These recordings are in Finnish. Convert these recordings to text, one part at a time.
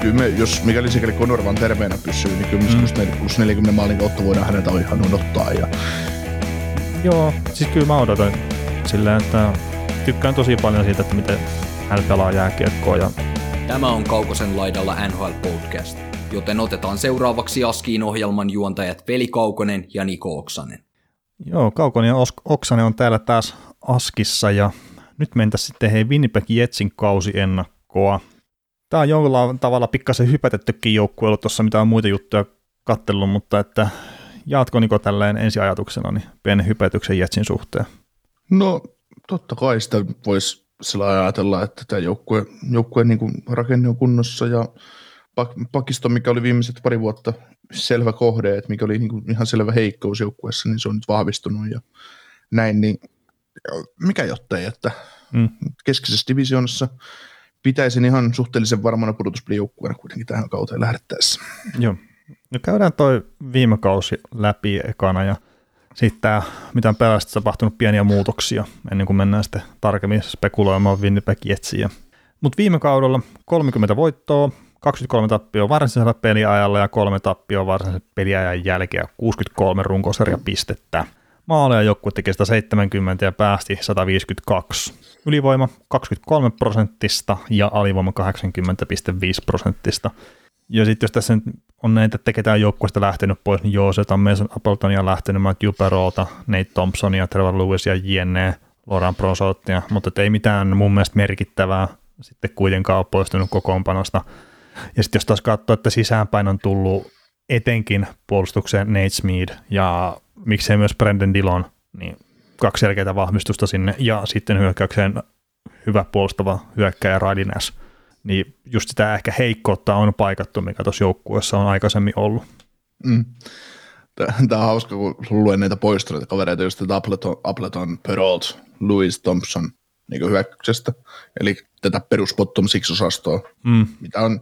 Kyllä me, jos mikäli sikäli Konorvan terveenä pysyy, niin kyllä mm. plus 40 maalin kautta voidaan häneltä ihan odottaa. Ja... Joo, siis kyllä mä odotan silleen, että tykkään tosi paljon siitä, että miten hän pelaa jääkiekkoa. Ja... Tämä on Kaukosen laidalla NHL Podcast, joten otetaan seuraavaksi Askiin ohjelman juontajat Veli Kaukonen ja Niko Oksanen. Joo, Kaukonen ja Oksanen on täällä taas Askissa ja nyt mentäisiin sitten hei Winnipeg Jetsin kausiennakkoa. Tämä on jollain tavalla pikkasen hypätettykin joukkue ollut tuossa, mitä on muita juttuja kattellut, mutta että jaatko Niko tälleen ensiajatuksena niin pienen hypätyksen Jetsin suhteen? No totta kai sitä voisi sillä ajatella, että tämä joukkue, joukkue niin kuin rakenne on kunnossa ja pakisto, mikä oli viimeiset pari vuotta selvä kohde, että mikä oli niin kuin ihan selvä heikkous joukkueessa, niin se on nyt vahvistunut ja näin, niin mikä jottei, että mm. keskisessä divisioonassa pitäisin ihan suhteellisen varmana pudotuspelijoukkueena kuitenkin tähän kauteen lähdettäessä. Joo. No käydään toi viime kausi läpi ekana ja sitten mitä on perästä tapahtunut pieniä muutoksia, ennen kuin mennään sitten tarkemmin spekuloimaan Winnipeg Jetsiä. Mutta viime kaudella 30 voittoa, 23 tappioa varsinaisella peliajalla ja kolme tappioa varsinaisen peliajan jälkeen 63 runkosarjapistettä. Maaleja joukkue teki 170 ja päästi 152. Ylivoima 23 prosenttista ja alivoima 80,5 prosenttista. Ja sitten jos tässä on näitä, että ketään joukkueesta lähtenyt pois, niin joo, sieltä on Mason Appletonia lähtenyt, Matthew Perolta, Nate Thompsonia, Trevor Lewis ja Jenne, Loran Prosottia, mutta ei mitään mun mielestä merkittävää sitten kuitenkaan ole poistunut kokoonpanosta. Ja sitten jos taas katsoo, että sisäänpäin on tullut etenkin puolustukseen Nate Smead ja miksei myös Brendan Dillon, niin kaksi selkeää vahvistusta sinne, ja sitten hyökkäykseen hyvä puolustava hyökkäjä Radinas, niin just sitä ehkä heikkoutta on paikattu, mikä tuossa joukkueessa on aikaisemmin ollut. Mm. Tämä on hauska, kun luen näitä poistuneita kavereita, just Appleton, Appleton Perolt, Louis Thompson niin hyökkäyksestä, eli tätä perus bottom six osastoa, mm. mitä on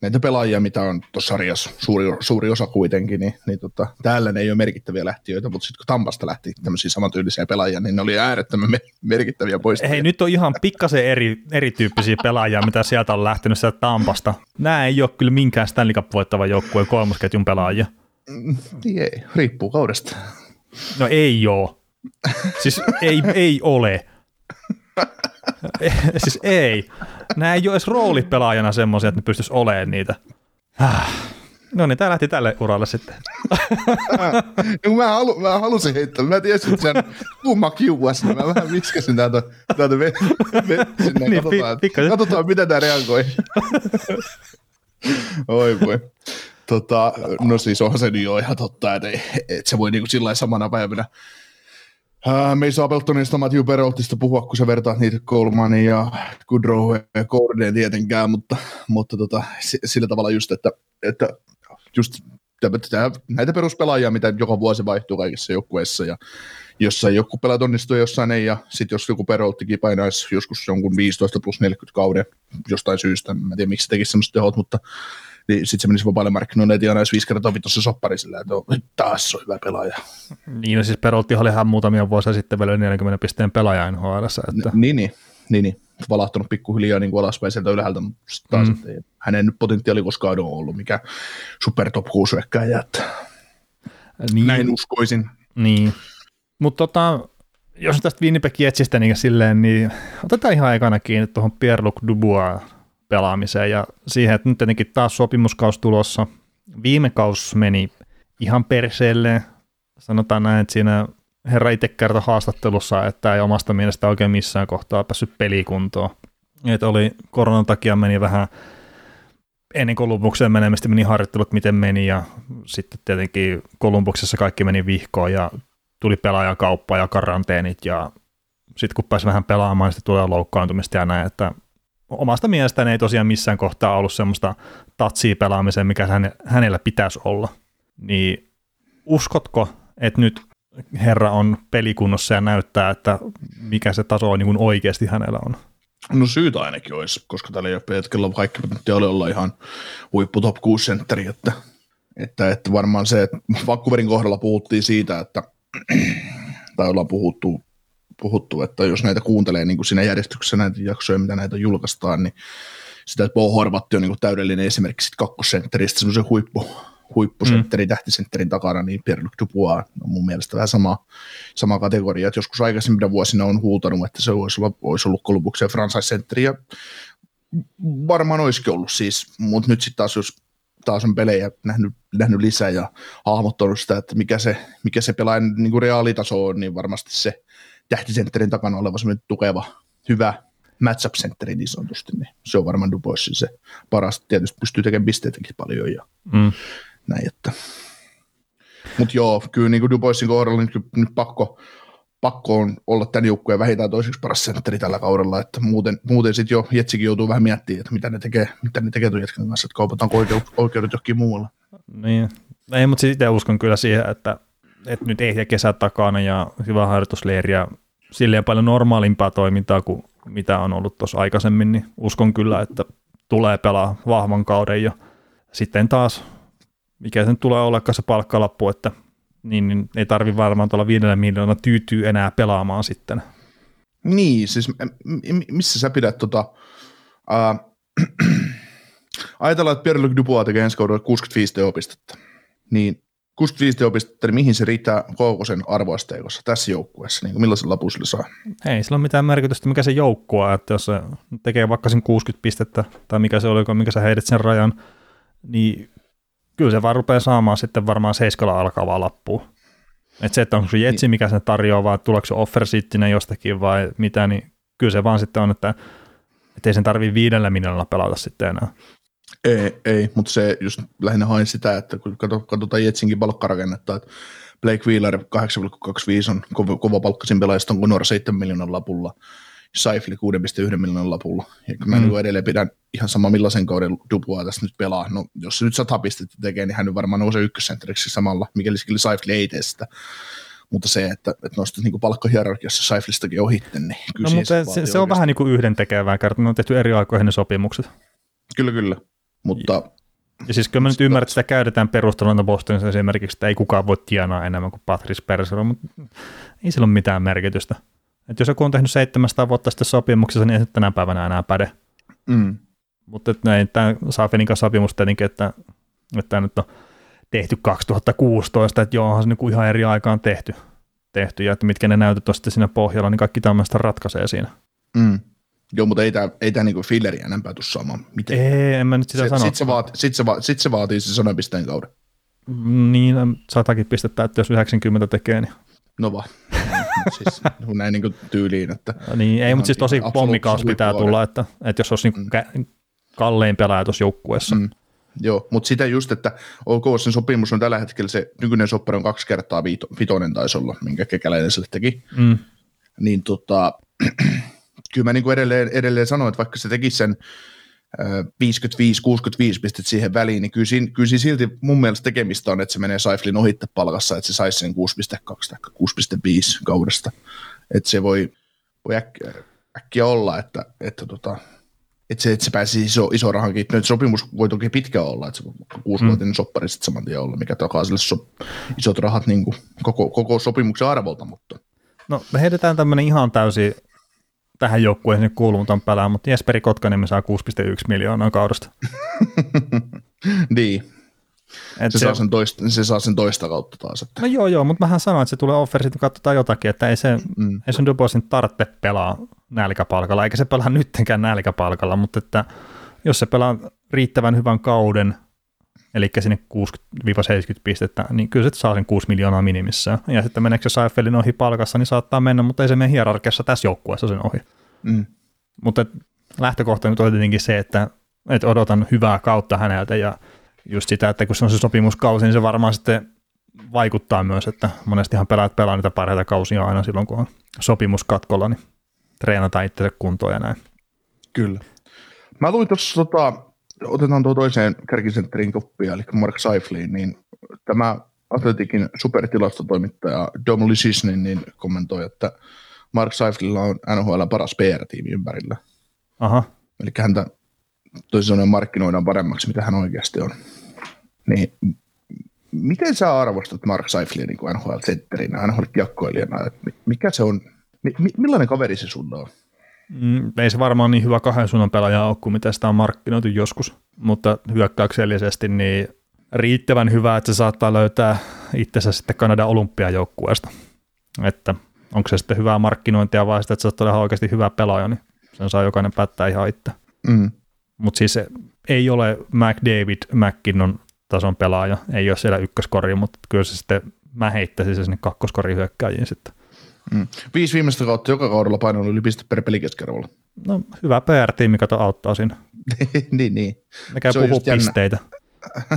näitä pelaajia, mitä on tuossa sarjassa suuri, suuri osa kuitenkin, niin, niin tota, täällä ne ei ole merkittäviä lähtiöitä, mutta sitten kun Tampasta lähti tämmöisiä samantyylisiä pelaajia, niin ne oli äärettömän me- merkittäviä poistajia. Hei, nyt on ihan pikkasen eri, erityyppisiä pelaajia, mitä sieltä on lähtenyt sieltä Tampasta. Nämä ei ole kyllä minkään Stanley Cup voittava joukkueen kolmosketjun pelaajia. Mm, niin ei, riippuu kaudesta. No ei oo. Siis ei, ei ole. siis ei. Nämä ei ole edes roolipelaajana semmoisia, että ne pystyisi olemaan niitä. No niin, tämä lähti tälle uralle sitten. no, mä, halu, mä halusin heittää, mä tiesin, että sen kumma kiuas, niin mä vähän viskasin täältä, täältä vettä sinne niin, katsotaan, pi- katsotaan, miten tämä reagoi. Oi voi. Tota, no siis onhan se nyt jo ihan totta, että, että se voi niinku sillä samana päivänä Äh, me ei saa Matthew Peroltista puhua, kun sä vertaat niitä Colemania ja Goodrow ja Gordon tietenkään, mutta, mutta tota, sillä tavalla just, että, että just näitä peruspelaajia, mitä joka vuosi vaihtuu kaikissa joukkueissa ja jossain joku pelaat onnistuu jossain ei, ja sitten jos joku Perolttikin painaisi joskus jonkun 15 plus 40 kauden jostain syystä, en tiedä miksi se tekisi semmoista tehot, mutta niin sitten se menisi vapaille markkinoille, että aina viisi kertaa vitossa soppari sillä, että on, taas on hyvä pelaaja. Niin, no siis Perotti oli ihan muutamia vuosia sitten vielä 40 pisteen pelaaja NHL. Että... Niin, niin, niin, niin, valahtunut pikkuhiljaa niin kuin alaspäin sieltä ylhäältä, mutta taas, mm. ei, hänen potentiaali koskaan on ollut mikä super top 6 että niin. näin uskoisin. Niin, mutta tota, jos tästä Winnipeg etsistä niin silleen, niin otetaan ihan aikana kiinni tuohon Pierre-Luc Dubois pelaamiseen ja siihen, että nyt tietenkin taas sopimuskaus tulossa. Viime kaus meni ihan perseelle. Sanotaan näin, että siinä herra itse kertoi haastattelussa, että ei omasta mielestä oikein missään kohtaa päässyt pelikuntoon. Että oli koronan takia meni vähän ennen Kolumbukseen menemistä meni harjoittelut, miten meni, ja sitten tietenkin Kolumbuksessa kaikki meni vihkoon, ja tuli pelaajakauppaa ja karanteenit, ja sitten kun pääsi vähän pelaamaan, niin sitten tulee loukkaantumista ja näin, että omasta mielestäni ei tosiaan missään kohtaa ollut semmoista tatsia pelaamiseen, mikä häne, hänellä pitäisi olla. Niin uskotko, että nyt herra on pelikunnossa ja näyttää, että mikä se taso on niin oikeasti hänellä on? No syytä ainakin olisi, koska tällä ei hetkellä kaikki potentiaali olla ihan huippu top 6 sentteri, että, että, että varmaan se, että Vancouverin kohdalla puhuttiin siitä, että tai ollaan puhuttu, puhuttu, että jos näitä kuuntelee niin kuin siinä järjestyksessä näitä jaksoja, mitä näitä julkaistaan, niin sitä, että Bo Horvatti on niin kuin täydellinen esimerkki kakkosentteristä, semmoisen huippu, huippusentteri, mm. tähtisentterin takana, niin Pierre-Luc Dubois on mun mielestä vähän sama, sama kategoria. Että joskus aikaisemmina vuosina on huutanut, että se olisi, olla, olisi ollut lopuksi franchise-sentteri, ja varmaan olisikin ollut siis, mutta nyt sitten taas jos taas on pelejä nähnyt, nähnyt lisää ja hahmottanut sitä, että mikä se, mikä se pelaajan niin kuin reaalitaso on, niin varmasti se tähtisentterin takana oleva semmoinen tukeva, hyvä matchup-sentteri niin sanotusti, niin se on varmaan Duboisin se paras. Tietysti pystyy tekemään pisteitäkin paljon ja mm näin, että. Mutta joo, kyllä niin kuin Duboisin kohdalla niin nyt pakko, pakko on olla tämän joukkueen vähintään toiseksi paras sentteri tällä kaudella, että muuten, muuten sitten jo Jetsikin joutuu vähän miettimään, että mitä ne tekee, mitä ne tekee tuon Jetsin kanssa, että kaupataanko oikeudet, oikeudet johonkin muualla. Niin, ei, mutta sitten uskon kyllä siihen, että, että nyt ei kesä takana ja hyvä harjoitusleiri ja silleen paljon normaalimpaa toimintaa kuin mitä on ollut tuossa aikaisemmin, niin uskon kyllä, että tulee pelaa vahvan kauden ja sitten taas mikä sen tulee olekaan se palkkalappu, että niin, niin ei tarvi varmaan tuolla viidellä miljoonaa tyytyy enää pelaamaan sitten. Niin, siis missä sä pidät tota, äh, ajatellaan, että Pierre-Luc Dubois tekee ensi kaudella 65 teopistettä, niin 65 teopistettä, niin mihin se riittää Koukosen arvoasteikossa tässä joukkueessa, niin millaisen lapun sille saa? Ei sillä ole mitään merkitystä, mikä se joukkue että jos se tekee vaikka sen 60 pistettä, tai mikä se oli, mikä sä heidät sen rajan, niin kyllä se vaan rupeaa saamaan sitten varmaan seiskalla alkavaa lappua. Että se, että onko se jetsi, mikä sen tarjoaa, vai tuleeko se offer jostakin vai mitä, niin kyllä se vaan sitten on, että ei sen tarvii viidellä miljoonalla pelata sitten enää. Ei, ei mutta se just lähinnä hain sitä, että kun katsotaan Jetsinkin palkkarakennetta, että Blake Wheeler 8,25 on kova, kova palkkasin pelaajista, on Conor 7 miljoonan lapulla, Saifli 6,1 miljoonan lapulla. Ja mä mm. niin edelleen pidän ihan sama millaisen kauden Dupua tässä nyt pelaa. No, jos se nyt sata pistettä tekee, niin hän nyt varmaan nousee ykkössentteriksi samalla, mikäli Saifli ei tee sitä. Mutta se, että, että nostat niin palkkahierarkiassa Saiflistakin ohitte, niin kyllä no, mutta se, se, on vähän niin kuin yhden tekevää kertaa. Ne on tehty eri aikoihin ne sopimukset. Kyllä, kyllä. Mutta ja, siis kyllä mä nyt ymmärrän, että sitä käytetään perusteluna Bostonissa esimerkiksi, että ei kukaan voi tienaa enemmän kuin Patrice Persero, mutta ei sillä ole mitään merkitystä. Että jos joku on tehnyt 700 vuotta sitten sopimuksessa, niin ei se tänä päivänä enää päde. Mm. Mutta näin, tämä Safinin kanssa sopimus tietenkin, että, että tämä nyt on tehty 2016, että joo, onhan se niin ihan eri aikaan tehty, tehty, ja että mitkä ne näytöt on sitten siinä pohjalla, niin kaikki tämmöistä ratkaisee siinä. Mm. Joo, mutta ei tämä, ei tämä niinku filleri enempää tule saamaan miten. Ei, en mä nyt sitä se, sano. Sitten se, vaati, sit se, va, sit se vaatii se sanan pisteen kauden. Niin, satakin pistettä, että jos 90 tekee, niin... No vaan siis näin niin kuin tyyliin. Että niin, ei, mutta siis tosi pommikaus pitää tulla, että, että jos olisi niin mm. kallein pelaaja tuossa joukkueessa. Mm. Joo, mutta sitä just, että OK, sen sopimus on tällä hetkellä se nykyinen soppari on kaksi kertaa viito, vitonen taisi olla, minkä kekäläinen sille teki. Mm. Niin tota, kyllä mä niin kuin edelleen, edelleen sanoin, että vaikka se teki sen 55-65 pistet siihen väliin, niin kyllä siinä, kyllä siinä silti mun mielestä tekemistä on, että se menee Saiflin ohitte palkassa, että se saisi sen 6,2 tai 6,5 kaudesta. Että se voi, voi äkkiä, äkkiä olla, että, että, tota, että, se, että se pääsi iso, iso rahankin. Nyt sopimus voi toki pitkä olla, että se kuusivuotinen mm. soppari sitten saman tien olla, mikä takaa sille so, isot rahat niin kuin koko, koko sopimuksen arvolta. Mutta. No me heitetään tämmöinen ihan täysin tähän joukkueeseen kuulumaton pelaa, mutta Jesperi Kotkaniemi saa 6,1 miljoonaa kaudesta. niin. Et se, se, saa sen toista, se saa sen toista kautta taas. Että. No joo, joo, mutta mähän sanoin, että se tulee offer, sitten katsotaan jotakin, että ei se, mm. ei sen Duboisin tarvitse pelaa nälkäpalkalla, eikä se pelaa nyttenkään nälkäpalkalla, mutta että jos se pelaa riittävän hyvän kauden, eli sinne 60-70 pistettä, niin kyllä se saa sen 6 miljoonaa minimissään. Ja sitten meneekö se Seifelin ohi palkassa, niin saattaa mennä, mutta ei se mene hierarkiassa tässä joukkueessa sen ohi. Mm. Mutta lähtökohta nyt on tietenkin se, että, että odotan hyvää kautta häneltä ja just sitä, että kun se on se sopimuskausi, niin se varmaan sitten vaikuttaa myös, että monestihan pelaat pelaa niitä parhaita kausia aina silloin, kun on sopimuskatkolla, niin treenataan itse kuntoon ja näin. Kyllä. Mä luin tuossa tota, otetaan tuo toiseen kärkisentterin koppia, eli Mark Seifliin, niin tämä Atletikin supertilastotoimittaja Dom Lysisny niin kommentoi, että Mark Seiflilla on NHL paras PR-tiimi ympärillä. Aha. Eli häntä toisin sanoen markkinoidaan paremmaksi, mitä hän oikeasti on. Niin, miten sä arvostat Mark Seiflia niin kuin NHL-sentterinä, NHL-kiekkoilijana? Mikä se on, mi, millainen kaveri se sulla on? Mm, ei se varmaan niin hyvä kahden suunnan pelaaja ole kuin mitä sitä on markkinoitu joskus, mutta hyökkäyksellisesti niin riittävän hyvä, että se saattaa löytää itsensä sitten Kanadan olympiajoukkueesta. Että onko se sitten hyvää markkinointia vai sitä, että sä oot oikeasti hyvä pelaaja, niin sen saa jokainen päättää ihan itse. Mm. Mutta siis ei ole McDavid McKinnon tason pelaaja, ei ole siellä ykköskori, mutta kyllä se sitten, mä heittäisin se sinne kakkoskori hyökkäjiin sitten. Mm. Viisi viimeistä kautta joka kaudella painoilla yli piste per pelikeskiarvolla. No hyvä PR-tiimi, kato auttaa siinä. niin, niin. Ne käy puhuu pisteitä.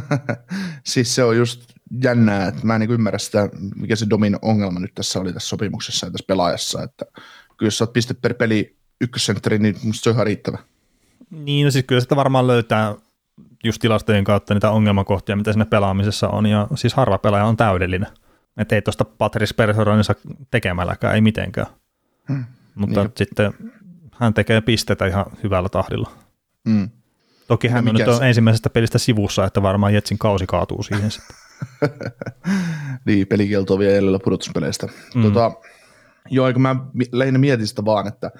siis se on just jännää, että mä en niin ymmärrä sitä, mikä se Domin ongelma nyt tässä oli tässä sopimuksessa ja tässä pelaajassa, että kyllä jos sä oot piste per peli ykkössentteri, niin musta se on ihan riittävä. Niin, no siis kyllä sitä varmaan löytää just tilastojen kautta niitä ongelmakohtia, mitä siinä pelaamisessa on, ja siis harva pelaaja on täydellinen. Että ei tuosta Patrice Perseronissa tekemälläkään, ei mitenkään. Hmm. Mutta niin. sitten hän tekee pisteitä ihan hyvällä tahdilla. Hmm. Toki hän on nyt on ensimmäisestä pelistä sivussa, että varmaan Jetsin kausi kaatuu siihen sitten. niin, pelikielto vielä jäljellä pudotuspeleistä. Mm. Tota, joo, kun mä lähinnä mietin sitä vaan, että,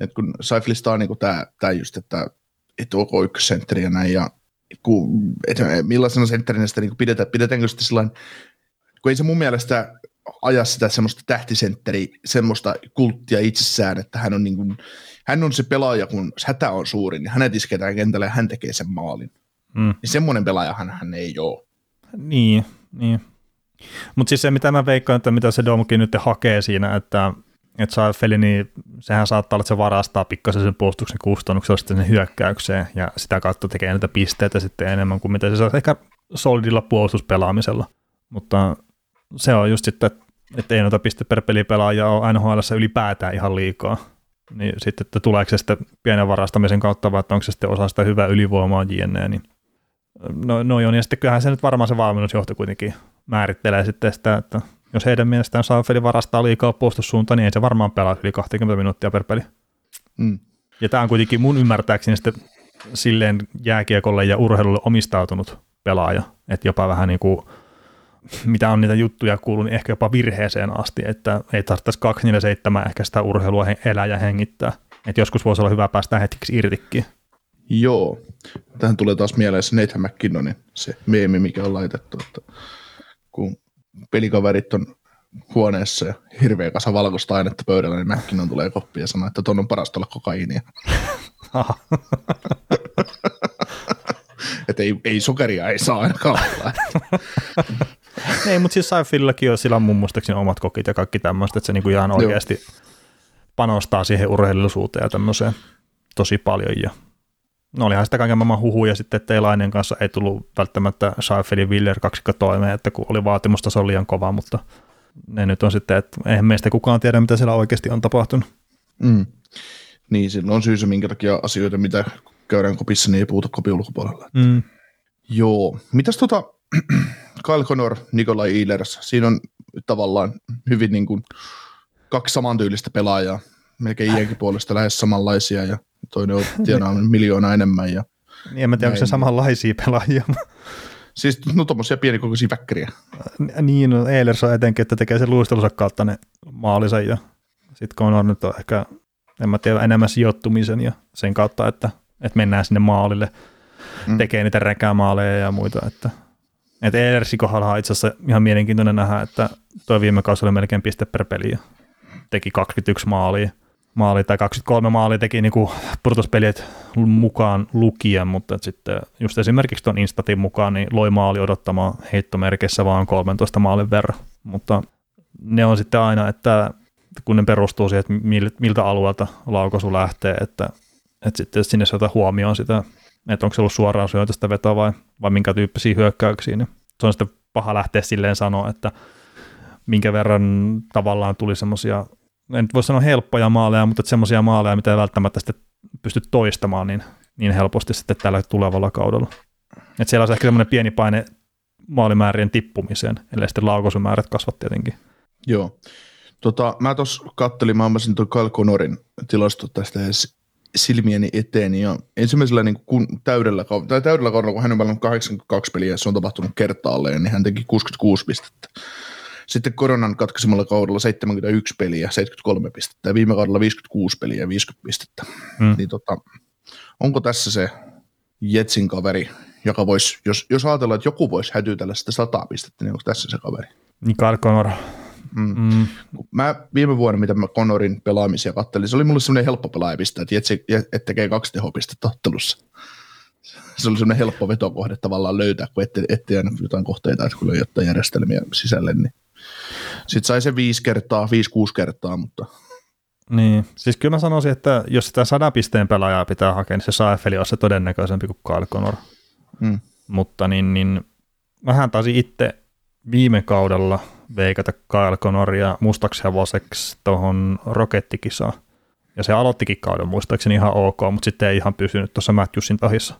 että kun Seiflista on niin tämä, tämä just, että, että OK ykkössentteri ja näin, ja kun, että millaisena sentterinä sitä niin pidetään, pidetäänkö sitten sellainen, kun ei se mun mielestä aja sitä semmoista tähtisentteri, semmoista kulttia itsessään, että hän on, niin kuin, hän on se pelaaja, kun hätä on suuri, niin hänet isketään kentälle ja hän tekee sen maalin. Mm. Niin semmoinen pelaajahan hän ei ole. Niin, niin. Mutta siis se, mitä mä veikkaan, että mitä se Domkin nyt hakee siinä, että että saa Feli, niin sehän saattaa olla, että se varastaa pikkasen sen puolustuksen kustannuksella sitten sen hyökkäykseen ja sitä kautta tekee näitä pisteitä sitten enemmän kuin mitä se saa ehkä solidilla puolustuspelaamisella. Mutta se on just sitten, että ei noita piste per pelipelaajia ole NHL ylipäätään ihan liikaa. Niin sitten, että tuleeko se sitten pienen varastamisen kautta vai että onko se sitten osa sitä hyvää ylivoimaa jne, niin no, no on, ja sitten kyllähän se nyt varmaan se valmennusjohto kuitenkin määrittelee sitten sitä, että jos heidän mielestään Saafeli varastaa liikaa puolustussuuntaan, niin ei se varmaan pelaa yli 20 minuuttia per peli. Mm. Ja tämä on kuitenkin mun ymmärtääkseni sitten silleen jääkiekolle ja urheilulle omistautunut pelaaja, että jopa vähän niin kuin, mitä on niitä juttuja kuullut, niin ehkä jopa virheeseen asti, että ei tarvitsisi 247 ehkä sitä urheilua elää ja hengittää. Että joskus voisi olla hyvä päästä hetkeksi irtikin. Joo. Tähän tulee taas mieleen se Nathan McKinnonin se meemi, mikä on laitettu, että kun pelikaverit on huoneessa ja hirveä kasa valkoista ainetta pöydällä, niin McKinnon tulee koppi ja sanoo, että tuon on parasta olla kokaiinia. että ei, ei sokeria ei saa ainakaan olla. ei, mutta siis Seinfeldillakin on sillä mun muistaakseni omat kokit ja kaikki tämmöistä, että se niinku ihan oikeasti Joo. panostaa siihen urheilullisuuteen ja tämmöiseen tosi paljon ja no olihan sitä kaiken maailman huhuja sitten, että Elainen kanssa ei tullut välttämättä Seinfeldin Willer kaksikko toimeen, että kun oli vaatimustaso liian kova, mutta ne nyt on sitten, että eihän meistä kukaan tiedä, mitä siellä oikeasti on tapahtunut. Mm. Niin, sillä on syysä, minkä takia asioita, mitä käydään kopissa, niin ei puhuta kopin ulkopuolella. Mm. Joo. Mitäs tota, Kyle Connor, Nikolai Ehlers, siinä on tavallaan hyvin niin kuin kaksi samantyylistä pelaajaa, melkein iänkin puolesta lähes samanlaisia ja toinen on tienaa miljoona enemmän. Ja niin, en mä tiedä, onko se samanlaisia pelaajia. Siis no tuommoisia pienikokoisia väkkäriä. Niin, no Eilers on etenkin, että tekee sen luistelunsa kautta ne maalisen ja sitten on nyt on ehkä, en mä tiedä, enemmän sijoittumisen ja sen kautta, että, että mennään sinne maalille, mm. tekee niitä räkämaaleja ja muita, että että Eilersin kohdalla on itse asiassa ihan mielenkiintoinen nähdä, että tuo viime kausi oli melkein piste per peli. Ja teki 21 maalia. Maali tai 23 maali teki niin pudotuspeliet mukaan lukien, mutta sitten just esimerkiksi tuon Instatin mukaan niin loi maali odottamaan heittomerkissä vaan 13 maalin verran, mutta ne on sitten aina, että kun ne perustuu siihen, että miltä alueelta laukaisu lähtee, että, että sitten sinne saada huomioon sitä, että onko se ollut suoraan syötöstä vetoa vai, vai minkä tyyppisiä hyökkäyksiä, niin se on sitten paha lähteä silleen sanoa, että minkä verran tavallaan tuli semmoisia en nyt voi sanoa helppoja maaleja, mutta semmoisia maaleja, mitä ei välttämättä sitten pysty toistamaan, niin niin helposti sitten tällä tulevalla kaudella. Et siellä on ehkä semmoinen pieni paine maalimäärien tippumiseen, ellei sitten laukaisumäärät kasvat tietenkin. Joo. Tota, mä tuossa kattelin, mä ammasin tuon Kyle Connorin tilasto tästä silmieni eteen, ja ensimmäisellä niin kun täydellä, tai täydellä kaudella, kun hän on pelannut 82 peliä, ja se on tapahtunut kertaalleen, niin hän teki 66 pistettä. Sitten koronan katkaisemalla kaudella 71 peliä, 73 pistettä, ja viime kaudella 56 peliä ja 50 pistettä. Mm. Niin tota, onko tässä se Jetsin kaveri, joka voisi, jos, jos ajatellaan, että joku voisi hätytellä sitä 100 pistettä, niin onko tässä se kaveri? Niin Carl Connor. Mm. Mm. Mä viime vuonna, mitä mä Connorin pelaamisia kattelin, se oli mulle semmoinen helppo pelaajapiste, että Jetsi et tekee kaksi tehopistettä ottelussa. Se oli semmoinen helppo vetokohde tavallaan löytää, kun ette, ette jäänyt jotain kohteita, että kun löi jotain järjestelmiä sisälle, niin sitten sai se viisi kertaa, viisi, kuusi kertaa, mutta niin, siis kyllä mä sanoisin, että jos sitä sadan pisteen pelaajaa pitää hakea, niin se Saefeli on se todennäköisempi kuin Kyle Connor. Mm. Mutta niin, niin vähän taisin itse viime kaudella veikata Kyle Connoria mustaksi hevoseksi tuohon rokettikisaan. Ja se aloittikin kauden muistaakseni ihan ok, mutta sitten ei ihan pysynyt tuossa Matthewsin tahissa.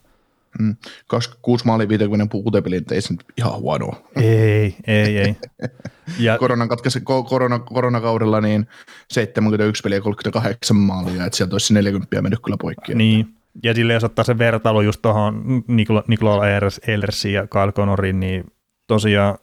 Mm. 26 maali 56 peliä, ei se nyt ihan huonoa. Ei, ei, ei. ja, Koronan katkaisi, korona, koronakaudella niin 71 peliä 38 maalia, että sieltä olisi 40 mennyt kyllä poikki. Niin, ja sille jos ottaa se vertailu just tuohon Nikola, Nikola Eilersiin ja Kyle Connorin, niin tosiaan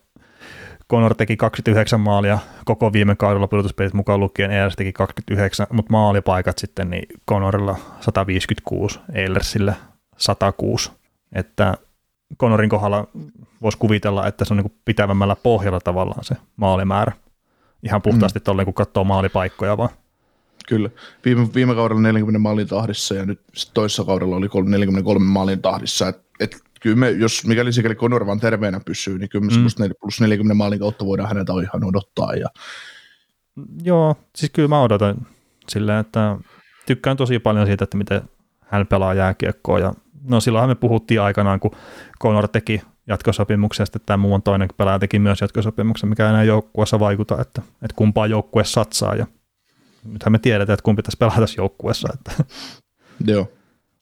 Connor teki 29 maalia koko viime kaudella pudotuspelit mukaan lukien, Eilers teki 29, mutta maalipaikat sitten niin Connorilla 156, Eilersille 106 että Connorin kohdalla voisi kuvitella, että se on niin pitävämmällä pohjalla tavallaan se maalimäärä. Ihan puhtaasti mm. tolleen, kun katsoo maalipaikkoja vaan. Kyllä. Viime, viime kaudella 40 maalin tahdissa ja nyt toisessa kaudella oli 43 maalin tahdissa. Et, et kyllä me, jos mikäli sikäli Conor vaan terveenä pysyy, niin kyllä mm. plus 40 maalin kautta voidaan häneltä ihan odottaa. Ja... Joo, siis kyllä mä odotan silleen, että tykkään tosi paljon siitä, että miten hän pelaa jääkiekkoa ja no silloinhan me puhuttiin aikanaan, kun Conor teki jatkosopimuksen, sitten tämä muun toinen pelaaja teki myös jatkosopimuksen, mikä enää joukkueessa vaikuta, että, että kumpaa joukkue satsaa ja nythän me tiedetään, että kumpi tässä pelaa tässä joukkueessa. Että. Joo.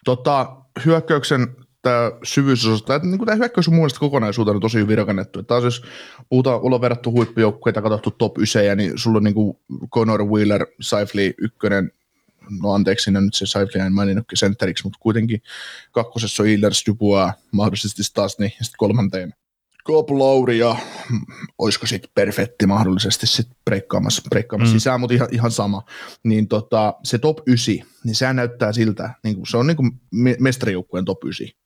Tota, hyökkäyksen tämä syvyysosa, että niin tämä hyökkäys on mun mielestä kokonaisuutena tosi hyvin rakennettu. Taas jos puhutaan, ollaan verrattu huippujoukkueita, katsottu top 9, niin sulla on niin kuin Conor Wheeler, Saifli, ykkönen, no anteeksi, sinne nyt se Saifli en maininnutkin sentteriksi, mutta kuitenkin kakkosessa on Illers, Dubois, mahdollisesti Stasni, ja sitten kolmanteen Coop Lauri ja mm, olisiko sitten perfetti mahdollisesti sitten breikkaamassa, breikkaamassa mm. sisään, mutta ihan, ihan sama. Niin tota, se top 9, niin sehän näyttää siltä, niin kuin, se on niin kuin mestarijoukkueen top 9.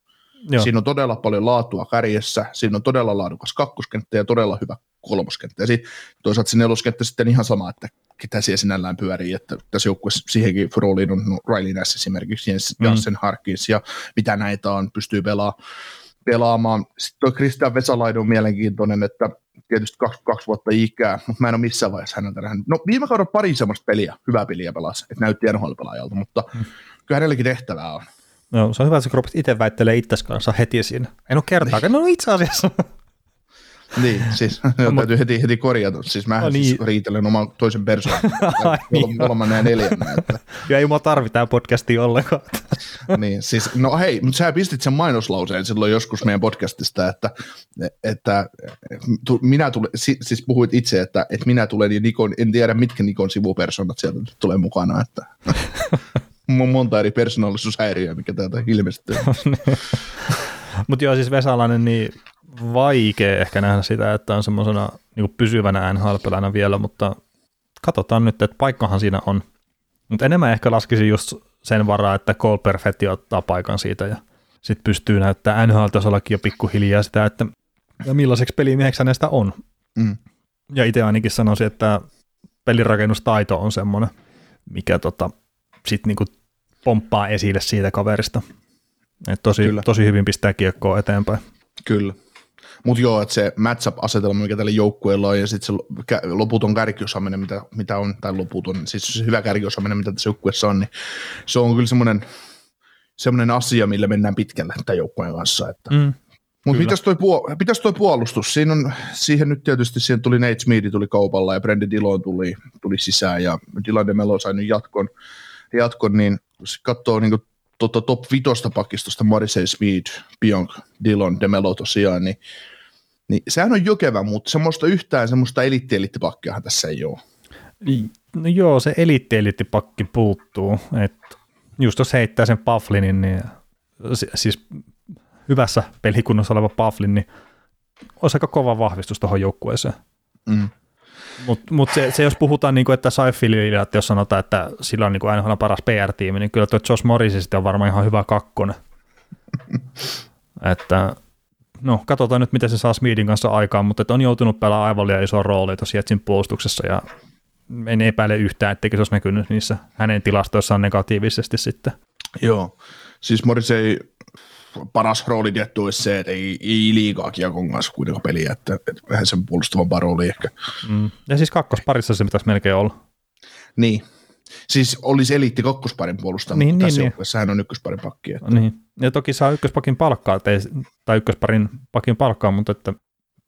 Joo. Siinä on todella paljon laatua kärjessä, siinä on todella laadukas kakkoskenttä ja todella hyvä kolmoskenttä. Ja sitten toisaalta se neloskenttä sitten ihan sama, että ketä siellä sinällään pyörii, että tässä joukkueessa siihenkin rooliin on no, Riley Nass esimerkiksi, Jens mm. Janssen Harkins ja mitä näitä on, pystyy pelaamaan. pelaamaan. Sitten tuo Christian Vesalainen on mielenkiintoinen, että tietysti kaksi, kaksi vuotta ikää, mutta mä en ole missään vaiheessa häneltä nähnyt. No viime kaudella pari semmoista peliä, hyvää peliä pelasi, että näytti NHL-pelaajalta, mutta mm. kyllä hänelläkin tehtävää on. No, se on hyvä, että sä itse väittelee itsesi kanssa heti siinä. En ole kertaakaan, no itse asiassa. Niin, siis täytyy heti, heti korjata. Siis mä no siis niin. siis riitelen oman toisen persoonan, niin kolmannen ja neljännen. Että. Ja ei mua tarvita podcastia ollenkaan. niin, siis, no hei, mutta sä pistit sen mainoslauseen silloin joskus meidän podcastista, että, että tu, minä tulen, siis puhuit itse, että, että minä tulen ja Nikon, en tiedä mitkä Nikon sivupersonat sieltä tulee mukana, että monta eri persoonallisuushäiriöä, mikä täältä ilmestyy. Mutta joo, siis Vesalainen, niin vaikea ehkä nähdä sitä, että on semmoisena niin pysyvänä nhl vielä, mutta katsotaan nyt, että paikkahan siinä on. Mutta enemmän ehkä laskisin just sen varaa, että Cole Perfetti ottaa paikan siitä ja sitten pystyy näyttämään NHL-tasollakin jo pikkuhiljaa sitä, että ja millaiseksi pelimieheksi hänestä on. Mm. Ja itse ainakin sanoisin, että pelirakennustaito on semmoinen, mikä tota, sitten niinku pomppaa esille siitä kaverista. Et tosi, tosi hyvin pistää kiekkoa eteenpäin. Kyllä. Mutta joo, että se matchup-asetelma, mikä tällä joukkueella on, ja sitten se loputon kärkiosaaminen, mitä, mitä on, tai loputon, siis se hyvä kärkiosaaminen, mitä tässä joukkueessa on, niin se on kyllä semmoinen, semmoinen asia, millä mennään pitkälle tämän joukkueen kanssa. Että. Mm. Mutta mitäs toi, puol- mitäs toi puolustus? Siinä on, siihen nyt tietysti siihen tuli Nate Smeedy tuli kaupalla ja Brendan Dillon tuli, tuli sisään ja Dylan DeMelo sai nyt jatkon, jatkon niin jos katsoo niin tota, top vitosta pakistosta, Morrissey, Smith, Pionk, Dillon, Demelo tosiaan, niin, niin sehän on jokeva, mutta semmoista yhtään semmoista elitti-elittipakkiahan tässä ei ole. No joo, se elitti-elittipakki puuttuu. Et just jos heittää sen Pufflinin, niin siis hyvässä pelikunnossa oleva Pufflin, niin olisi aika kova vahvistus tuohon joukkueeseen. Mm. Mutta mut se, se, jos puhutaan, niin kuin, että Saifilillä, että jos sanotaan, että sillä on niin kuin paras PR-tiimi, niin kyllä tuo Josh Morris on varmaan ihan hyvä kakkonen. että no, katsotaan nyt, miten se saa Smedin kanssa aikaan, mutta on joutunut pelaamaan aivan liian iso rooli tuossa Jetsin puolustuksessa ja en epäile yhtään, etteikö se olisi näkynyt niissä hänen tilastoissaan negatiivisesti sitten. Joo, siis Morris ei paras rooli tietty olisi se, että ei, ei liikaa kiekon kanssa kuitenkaan peliä, että, että vähän sen puolustavampaa rooli ehkä. Mm. Ja siis kakkosparissa se pitäisi melkein olla. Niin, siis olisi eliitti kakkosparin puolustaja, niin, mutta niin, tässä niin. hän on ykkösparin pakki. Että... Niin. Ja toki saa ykköspakin palkkaa, tai, tai ykkösparin pakin palkkaa, mutta että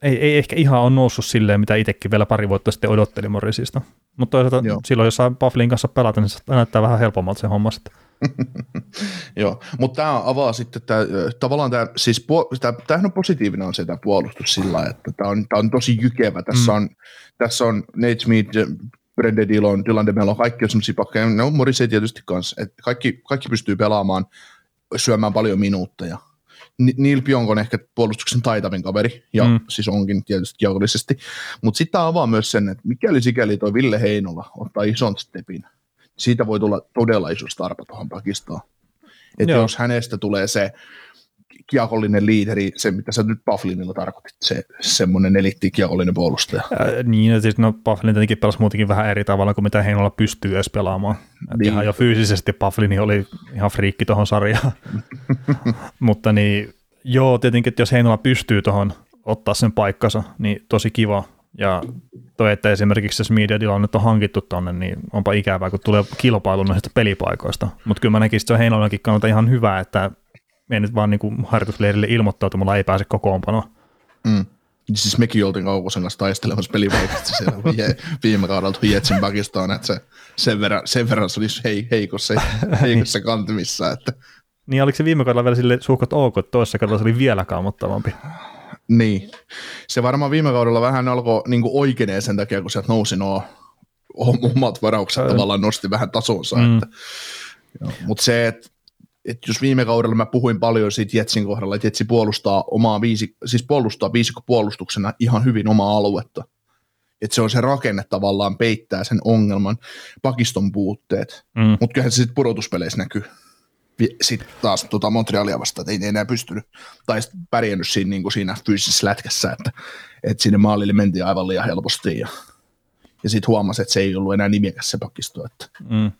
ei, ei ehkä ihan ole noussut silleen, mitä itsekin vielä pari vuotta sitten odotteli Morrisista. Mutta toisaalta Joo. silloin, jos saa Bufflin kanssa pelata, niin se näyttää vähän helpommalta se homma sitten. Joo, mutta tämä avaa sitten, tää, tavallaan tämä, siis tämähän on positiivinen on se tämä puolustus sillä että tämä on, tää on tosi jykevä. Tässä, mm. on, tässä on Nate Smith, Brende Dillon, Dylan DeMelo, kaikki on sellaisia pakkeja, no Morrissey tietysti kanssa, että kaikki, kaikki pystyy pelaamaan, syömään paljon minuutteja. Neil Pionk on ehkä puolustuksen taitavin kaveri, ja mm. siis onkin tietysti jaollisesti, mutta sitten avaa myös sen, että mikäli sikäli tuo Ville Heinola ottaa ison stepin, siitä voi tulla todella iso starpa tuohon pakistoon. Että jos hänestä tulee se kiekollinen liideri, se mitä sä nyt Bufflinilla tarkoitit, se semmoinen elitti kiekollinen puolustaja. Ää, niin, ja siis no Bufflin tietenkin pelasi muutenkin vähän eri tavalla kuin mitä Heinola pystyy edes pelaamaan. Niin. Ihan jo fyysisesti Bufflini oli ihan friikki tuohon sarjaan. Mutta niin, joo, tietenkin, että jos Heinola pystyy tuohon ottaa sen paikkansa, niin tosi kiva. Ja toi, että esimerkiksi se Media nyt on hankittu tonne, niin onpa ikävää, kun tulee kilpailu noista pelipaikoista. Mutta kyllä mä näkisin, että se on Heinolankin kannalta ihan hyvä, että me nyt vaan niin harjoitusleirille ilmoittautumalla ei pääse kokoonpanoon. Mm. Siis mekin oltiin Kaukosen kanssa taistelemassa pelipaikasta siellä viime kaudella Jetsin Pakistaan, että se, sen, verran, sen verran se olisi hei, heikossa, heikossa kantimissa. Että. Niin oliko se viime kaudella vielä sille suhkot ok, että toisessa kaudella se oli vielä kammottavampi? Niin. Se varmaan viime kaudella vähän alkoi niin oikeeneen sen takia, kun sieltä nousi nuo omat varaukset tavallaan nosti vähän tasonsa. Mm. Mutta se, että et jos viime kaudella mä puhuin paljon siitä Jetsin kohdalla, että Jetsi puolustaa omaa viisi, siis puolustaa puolustuksena ihan hyvin omaa aluetta. Että se on se rakenne tavallaan peittää sen ongelman, pakiston puutteet. Mm. Mutta kyllähän se sitten pudotuspeleissä näkyy sitten taas tota Montrealia vastaan, että ei enää pystynyt, tai pärjännyt siinä, niin kuin siinä fyysisessä lätkässä, että, että sinne maalille mentiin aivan liian helposti, ja, ja sitten huomasi, että se ei ollut enää nimikäs se pakisto, että mm.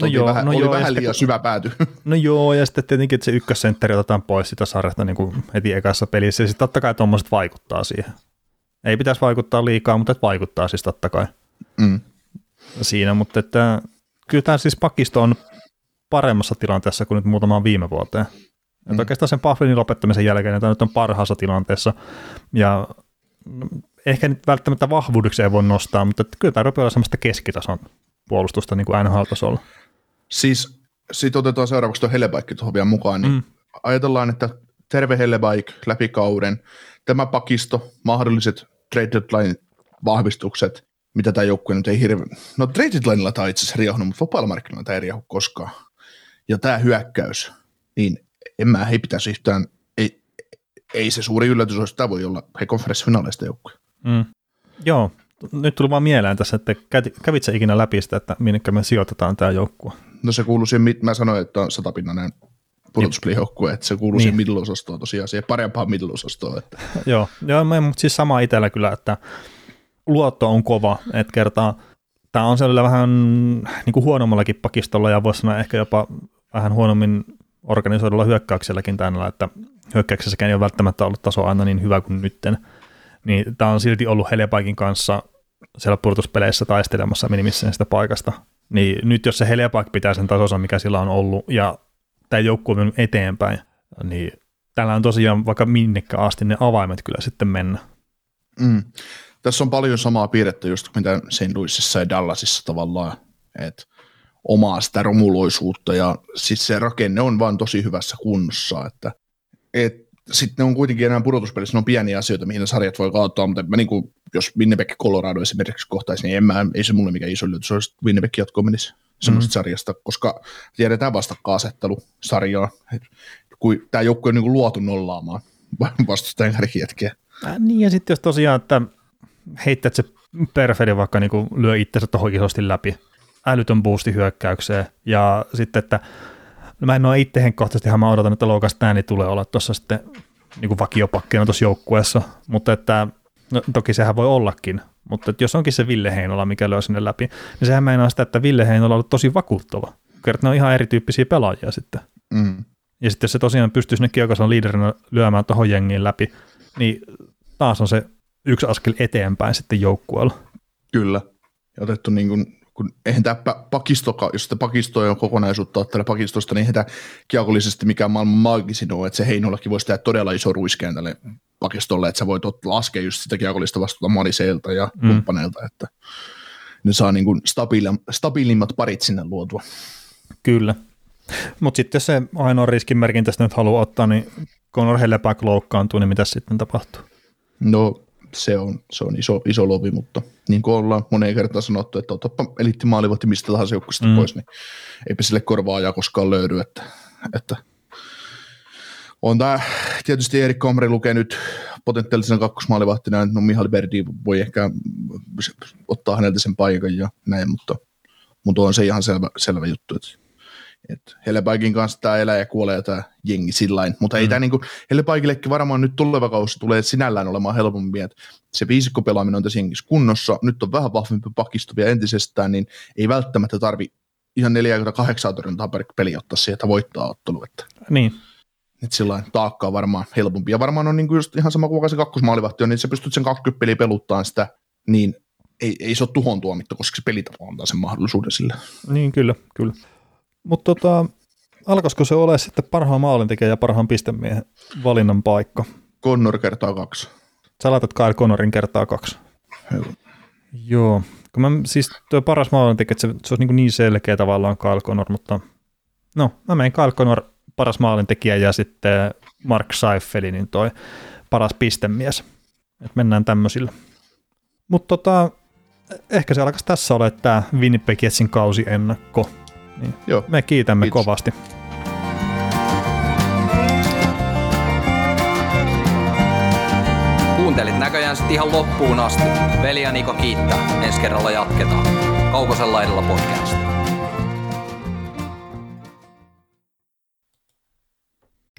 No joo, vähän, no oli joo, vähän liian syvä pääty. No joo, ja sitten tietenkin, että se ykkössentteri otetaan pois sitä sarjasta niin kuin heti ekassa pelissä, ja sitten totta kai tuommoiset vaikuttaa siihen. Ei pitäisi vaikuttaa liikaa, mutta että vaikuttaa siis totta kai mm. siinä, mutta että kyllä tämä siis pakisto on paremmassa tilanteessa kuin nyt muutamaan viime vuoteen. Mm. Että oikeastaan sen Pufflinin lopettamisen jälkeen tämä nyt on parhaassa tilanteessa, ja ehkä nyt välttämättä vahvuudeksi ei voi nostaa, mutta kyllä tämä rupeaa olla semmoista keskitason puolustusta niin kuin NHL-tasolla. Siis sitten otetaan seuraavaksi tuo Hellebaikki tuohon vielä mukaan, niin mm. ajatellaan, että terve Hellebaik läpi kauden, tämä pakisto, mahdolliset trade deadline vahvistukset, mitä tämä joukkue nyt ei hirveän, no trade deadlinella tämä itse asiassa riehunut, mutta vapaalla markkinoilla tämä ei riehu koskaan ja tämä hyökkäys, niin en mä, ei pitäisi yhtään, ei, ei se suuri yllätys olisi, tämä voi olla he konferenssifinaaleista joukkue. Mm. Joo, nyt tuli vaan mieleen tässä, että kävit sä ikinä läpi sitä, että minne me sijoitetaan tämä joukkue? No se kuuluu siihen, mä sanoin, että on satapinnainen pudotuspelijoukkue, että se kuuluu niin. siihen middle tosiaan, siihen parempaan middle Että. joo, joo, mutta siis sama itsellä kyllä, että luotto on kova, että kertaa tämä on sellainen vähän niin kuin huonommallakin pakistolla ja voisi sanoa ehkä jopa vähän huonommin organisoidulla hyökkäykselläkin tänne, että hyökkäyksessäkään ei ole välttämättä ollut taso aina niin hyvä kuin nytten. Niin tämä on silti ollut Helepaikin kanssa siellä purtuspeleissä taistelemassa minimissään sitä paikasta. Niin nyt jos se Helepaik pitää sen tasonsa, mikä sillä on ollut, ja tämä joukkue on mennyt eteenpäin, niin täällä on tosiaan vaikka minnekä asti ne avaimet kyllä sitten mennä. Mm. Tässä on paljon samaa piirrettä just mitä St. Louisissa ja Dallasissa tavallaan, että omaa sitä romuloisuutta ja siis se rakenne on vaan tosi hyvässä kunnossa, että et, sitten on kuitenkin enää pudotuspelissä, ne on pieniä asioita, mihin sarjat voi kauttaa, mutta mä niin kuin, jos Winnipeg Colorado esimerkiksi kohtaisi, niin en mä, ei se mulle mikään iso yllätys olisi, että Winnipeg jatko menisi semmoisesta mm. sarjasta, koska tiedetään vastakkainasettelu sarjaa, kun tämä joukko on niin kuin luotu nollaamaan vastustajan kärkihetkeä. Äh, niin ja sitten jos tosiaan, että heittät se Perfedi vaikka niin kuin lyö itsensä tuohon isosti läpi, älytön boosti hyökkäykseen ja sitten, että no mä en ole itse henkkohtaisesti mä odotan, että Loukas Stanley tulee olla tuossa sitten niin kuin vakiopakkina tuossa joukkueessa, mutta että no, toki sehän voi ollakin, mutta että jos onkin se Ville Heinola, mikä lyö sinne läpi, niin sehän meinaa sitä, että Ville Heinola on ollut tosi vakuuttava. Kertaa ne on ihan erityyppisiä pelaajia sitten. Mm. Ja sitten jos se tosiaan pystyy sinne kiekosan liiderinä lyömään tuohon jengiin läpi, niin taas on se yksi askel eteenpäin sitten joukkueella. Kyllä. Ja otettu niin kuin, kun eihän tämä pakisto, jos sitä pakistoa on kokonaisuutta ottaa pakistosta, niin eihän tämä kiekollisesti mikään maailman maagisin ole, että se Heinolakin voisi tehdä todella iso ruiskeen tälle pakistolle, että sä voit laskea just sitä kiekollista vastuuta Mariseilta ja mm. kumppaneilta, että ne saa niin kuin stabiilimmat parit sinne luotua. Kyllä. Mutta sitten jos se ainoa riskimerkin tästä nyt haluaa ottaa, niin Conor Helleback loukkaantuu, niin mitä sitten tapahtuu? No se on, se on iso, iso lovi, mutta niin kuin ollaan moneen kertaan sanottu, että otapa eliittimaalivahti mistä tahansa joukkueesta mm. pois, niin eipä sille korvaajaa koskaan löydy, että, että on tämä tietysti Erik Komri lukee nyt potentiaalisena kakkosmaalivahtina, että no Mihali Berdi voi ehkä ottaa häneltä sen paikan ja näin, mutta, mutta on se ihan selvä, selvä juttu, että et kanssa tämä elää ja kuolee tämä jengi sillain, mutta mm. ei tämä niinku, Hellepaikillekin varmaan nyt tuleva kausi tulee sinällään olemaan helpompi, että se viisikko pelaaminen on tässä jengissä kunnossa, nyt on vähän vahvempi pakisto vielä entisestään, niin ei välttämättä tarvi ihan 48 torjuntaa per peli ottaa siihen, että voittaa ottelu. Että. Niin. Että sillä taakka on varmaan helpompi. Ja varmaan on niinku just ihan sama kuin se kakkosmaalivahti on, niin sä pystyt sen 20 peliä peluttaan sitä, niin ei, ei se ole tuhon tuomittu, koska se pelitapa antaa sen mahdollisuuden sille. Niin, kyllä, kyllä. Mutta tota, alkaisiko se ole sitten parhaan maalintekijän ja parhaan pistemiehen valinnan paikka? Connor kertaa kaksi. Sä laitat Kyle Connorin kertaa kaksi. Joo. Joo. Kun mä, siis tuo paras maalintekijä, että se, se olisi niin, niin selkeä tavallaan Kyle Connor, mutta no, mä menen Kyle Connor paras maalintekijä ja sitten Mark Seifeli, niin toi paras pistemies. Et mennään tämmöisillä. Mutta tota, ehkä se alkaisi tässä olla tämä Winnipeg Jetsin kausi ennakko. Niin. Joo. Me kiitämme Kiitos. kovasti. Kuuntelit näköjään sitten ihan loppuun asti. Veli ja Niko kiittää. Ensi kerralla jatketaan. Kaukosella laidalla podcast.